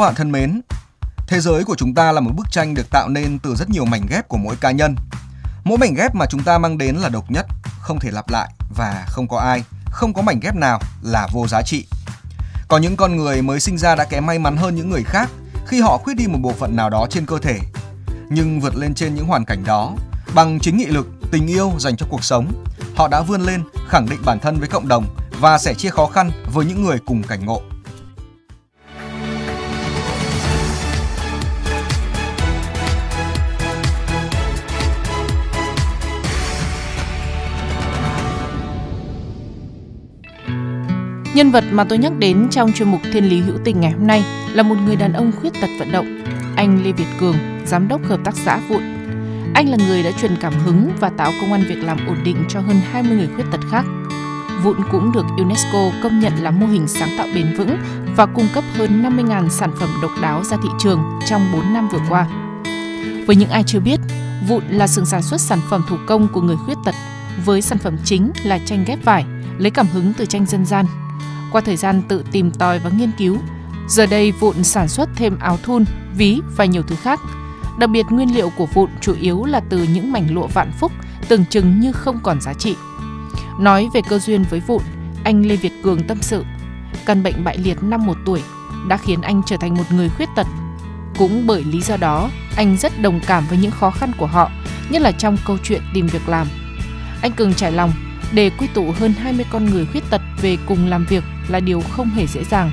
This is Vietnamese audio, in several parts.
Các bạn thân mến, thế giới của chúng ta là một bức tranh được tạo nên từ rất nhiều mảnh ghép của mỗi cá nhân. Mỗi mảnh ghép mà chúng ta mang đến là độc nhất, không thể lặp lại và không có ai, không có mảnh ghép nào là vô giá trị. Có những con người mới sinh ra đã kém may mắn hơn những người khác khi họ khuyết đi một bộ phận nào đó trên cơ thể. Nhưng vượt lên trên những hoàn cảnh đó, bằng chính nghị lực, tình yêu dành cho cuộc sống, họ đã vươn lên, khẳng định bản thân với cộng đồng và sẻ chia khó khăn với những người cùng cảnh ngộ. Nhân vật mà tôi nhắc đến trong chuyên mục Thiên lý hữu tình ngày hôm nay là một người đàn ông khuyết tật vận động, anh Lê Việt Cường, giám đốc hợp tác xã Vụn. Anh là người đã truyền cảm hứng và tạo công an việc làm ổn định cho hơn 20 người khuyết tật khác. Vụn cũng được UNESCO công nhận là mô hình sáng tạo bền vững và cung cấp hơn 50.000 sản phẩm độc đáo ra thị trường trong 4 năm vừa qua. Với những ai chưa biết, Vụn là xưởng sản xuất sản phẩm thủ công của người khuyết tật với sản phẩm chính là tranh ghép vải, lấy cảm hứng từ tranh dân gian. Qua thời gian tự tìm tòi và nghiên cứu, giờ đây Vụn sản xuất thêm áo thun, ví và nhiều thứ khác. Đặc biệt nguyên liệu của Vụn chủ yếu là từ những mảnh lụa vạn phúc, tưởng chừng như không còn giá trị. Nói về cơ duyên với Vụn, anh Lê Việt Cường tâm sự, căn bệnh bại liệt năm một tuổi đã khiến anh trở thành một người khuyết tật. Cũng bởi lý do đó, anh rất đồng cảm với những khó khăn của họ, nhất là trong câu chuyện tìm việc làm. Anh Cường trải lòng để quy tụ hơn 20 con người khuyết tật về cùng làm việc là điều không hề dễ dàng.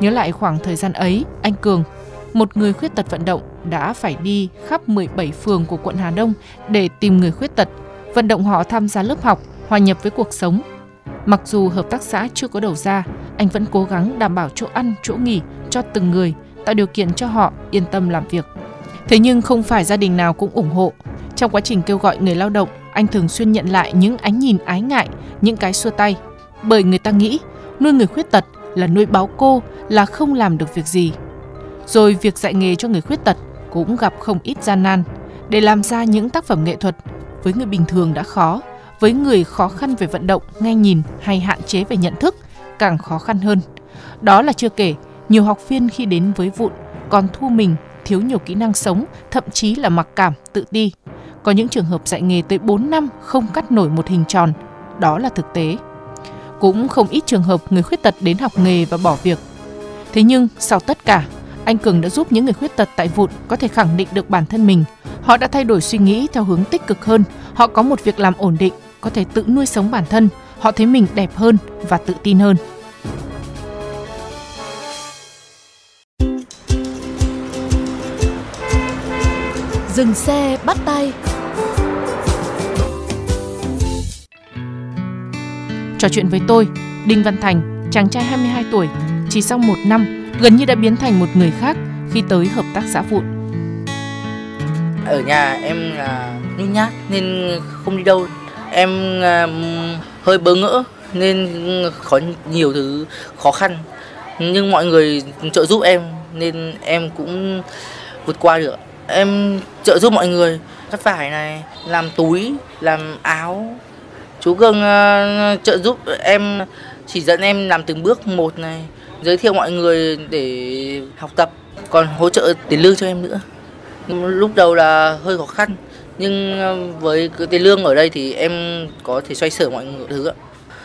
Nhớ lại khoảng thời gian ấy, anh Cường, một người khuyết tật vận động đã phải đi khắp 17 phường của quận Hà Đông để tìm người khuyết tật, vận động họ tham gia lớp học, hòa nhập với cuộc sống. Mặc dù hợp tác xã chưa có đầu ra, anh vẫn cố gắng đảm bảo chỗ ăn, chỗ nghỉ cho từng người, tạo điều kiện cho họ yên tâm làm việc. Thế nhưng không phải gia đình nào cũng ủng hộ. Trong quá trình kêu gọi người lao động, anh thường xuyên nhận lại những ánh nhìn ái ngại, những cái xua tay. Bởi người ta nghĩ nuôi người khuyết tật là nuôi báo cô, là không làm được việc gì. Rồi việc dạy nghề cho người khuyết tật cũng gặp không ít gian nan. Để làm ra những tác phẩm nghệ thuật, với người bình thường đã khó, với người khó khăn về vận động, nghe nhìn hay hạn chế về nhận thức càng khó khăn hơn. Đó là chưa kể, nhiều học viên khi đến với vụn còn thu mình, thiếu nhiều kỹ năng sống, thậm chí là mặc cảm, tự ti. Có những trường hợp dạy nghề tới 4 năm không cắt nổi một hình tròn. Đó là thực tế. Cũng không ít trường hợp người khuyết tật đến học nghề và bỏ việc. Thế nhưng sau tất cả, anh Cường đã giúp những người khuyết tật tại vụn có thể khẳng định được bản thân mình. Họ đã thay đổi suy nghĩ theo hướng tích cực hơn. Họ có một việc làm ổn định, có thể tự nuôi sống bản thân. Họ thấy mình đẹp hơn và tự tin hơn. Dừng xe bắt tay Trò chuyện với tôi, Đinh Văn Thành, chàng trai 22 tuổi, chỉ sau một năm gần như đã biến thành một người khác khi tới hợp tác xã vụn. ở nhà em là nhút nhát nên không đi đâu. Em à, hơi bỡ ngỡ nên có nhiều thứ khó khăn. Nhưng mọi người trợ giúp em nên em cũng vượt qua được. Em trợ giúp mọi người. Cắt vải này làm túi làm áo chú gương uh, trợ giúp em chỉ dẫn em làm từng bước một này giới thiệu mọi người để học tập còn hỗ trợ tiền lương cho em nữa lúc đầu là hơi khó khăn nhưng ờ, với cái tiền lương ở đây thì em có thể xoay sở mọi người thứ ạ.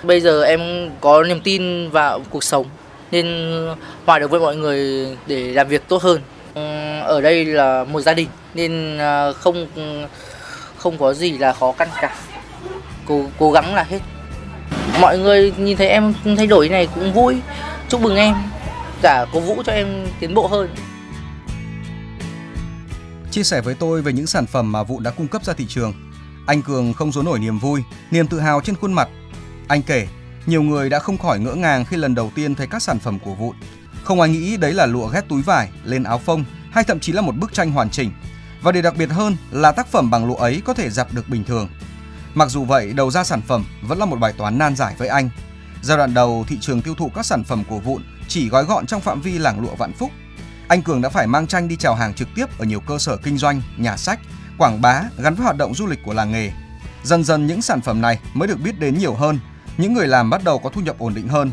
Bây giờ em có niềm tin vào cuộc sống nên hòa được với mọi người để làm việc tốt hơn. Ừ, ở đây là một gia đình nên ờ, không không có gì là khó khăn cả. Cố cố gắng là hết. Mọi người nhìn thấy em thay đổi này cũng vui, chúc mừng em, cả cố vũ cho em tiến bộ hơn. Chia sẻ với tôi về những sản phẩm mà Vụ đã cung cấp ra thị trường, anh Cường không giấu nổi niềm vui, niềm tự hào trên khuôn mặt. Anh kể, nhiều người đã không khỏi ngỡ ngàng khi lần đầu tiên thấy các sản phẩm của Vụn. Không ai nghĩ đấy là lụa ghép túi vải lên áo phông hay thậm chí là một bức tranh hoàn chỉnh. Và điều đặc biệt hơn là tác phẩm bằng lụa ấy có thể giặt được bình thường. Mặc dù vậy, đầu ra sản phẩm vẫn là một bài toán nan giải với anh. Giai đoạn đầu, thị trường tiêu thụ các sản phẩm của Vụn chỉ gói gọn trong phạm vi làng lụa Vạn Phúc. Anh Cường đã phải mang tranh đi chào hàng trực tiếp ở nhiều cơ sở kinh doanh, nhà sách, quảng bá gắn với hoạt động du lịch của làng nghề. Dần dần những sản phẩm này mới được biết đến nhiều hơn, những người làm bắt đầu có thu nhập ổn định hơn.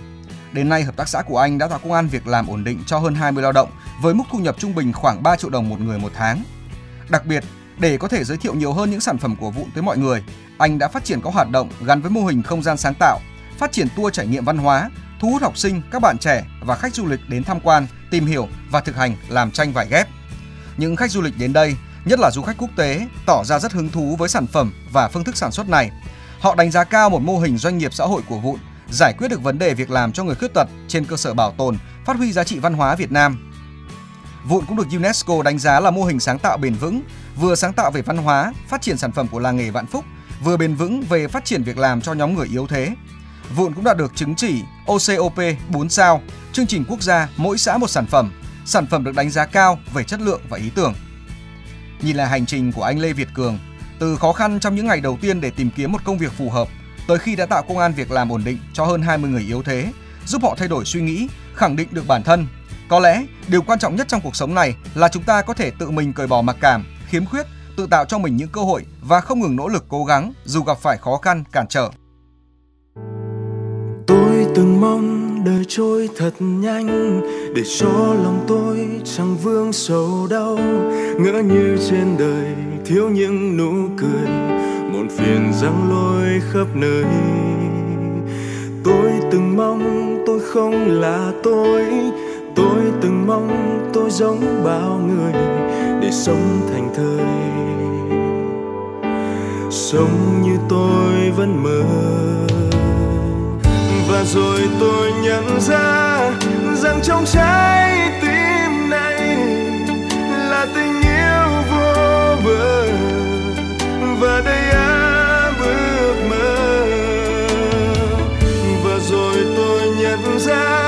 Đến nay, hợp tác xã của anh đã tạo công an việc làm ổn định cho hơn 20 lao động với mức thu nhập trung bình khoảng 3 triệu đồng một người một tháng. Đặc biệt, để có thể giới thiệu nhiều hơn những sản phẩm của Vụn tới mọi người, anh đã phát triển các hoạt động gắn với mô hình không gian sáng tạo, phát triển tour trải nghiệm văn hóa, thu hút học sinh, các bạn trẻ và khách du lịch đến tham quan, tìm hiểu và thực hành làm tranh vải ghép. Những khách du lịch đến đây, nhất là du khách quốc tế, tỏ ra rất hứng thú với sản phẩm và phương thức sản xuất này. Họ đánh giá cao một mô hình doanh nghiệp xã hội của Vụn, giải quyết được vấn đề việc làm cho người khuyết tật trên cơ sở bảo tồn, phát huy giá trị văn hóa Việt Nam. Vụn cũng được UNESCO đánh giá là mô hình sáng tạo bền vững, vừa sáng tạo về văn hóa, phát triển sản phẩm của làng nghề Vạn Phúc, vừa bền vững về phát triển việc làm cho nhóm người yếu thế. Vụn cũng đạt được chứng chỉ OCOP 4 sao, chương trình quốc gia mỗi xã một sản phẩm, sản phẩm được đánh giá cao về chất lượng và ý tưởng. Nhìn lại hành trình của anh Lê Việt Cường, từ khó khăn trong những ngày đầu tiên để tìm kiếm một công việc phù hợp, tới khi đã tạo công an việc làm ổn định cho hơn 20 người yếu thế, giúp họ thay đổi suy nghĩ, khẳng định được bản thân. Có lẽ, điều quan trọng nhất trong cuộc sống này là chúng ta có thể tự mình cởi bỏ mặc cảm, khiếm khuyết, tự tạo cho mình những cơ hội và không ngừng nỗ lực cố gắng dù gặp phải khó khăn, cản trở. Tôi từng mong đời trôi thật nhanh để cho lòng tôi chẳng vương sầu đau. Ngỡ như trên đời thiếu những nụ cười muộn phiền răng lôi khắp nơi. Tôi từng mong tôi không là tôi tôi từng mong tôi giống bao người để sống thành thơi sống như tôi vẫn mơ. Và rồi tôi nhận ra rằng trong trái tim này là tình yêu vô bờ. Và đây á bước mơ. Và rồi tôi nhận ra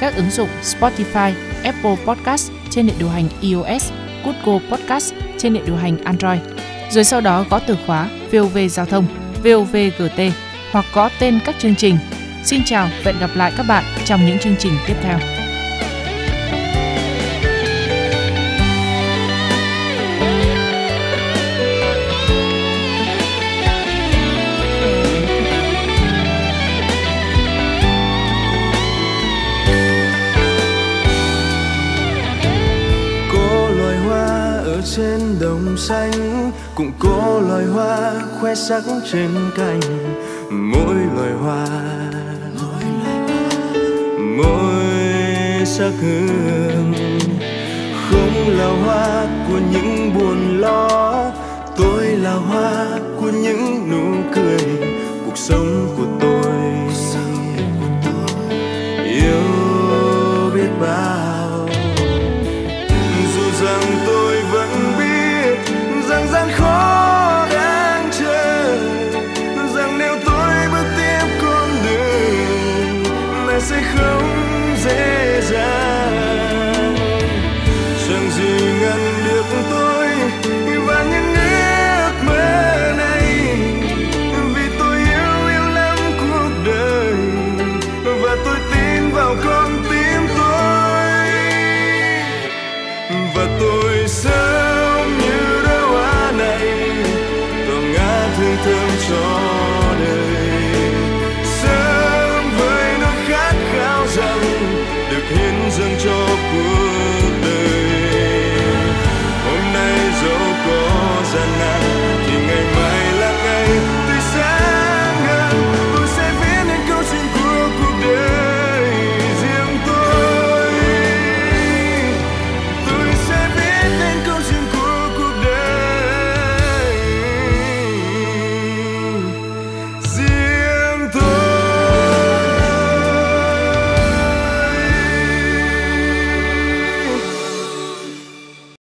các ứng dụng Spotify, Apple Podcast trên hệ điều hành iOS, Google Podcast trên hệ điều hành Android. Rồi sau đó gõ từ khóa VOV Giao thông, VOVGT hoặc gõ tên các chương trình. Xin chào và hẹn gặp lại các bạn trong những chương trình tiếp theo. Cũng có loài hoa, khoe sắc trên cành. Mỗi loài hoa, mỗi sắc hương. Không là hoa của những buồn lo, tôi là hoa của những nụ cười. Cuộc sống của tôi ngăn được tôi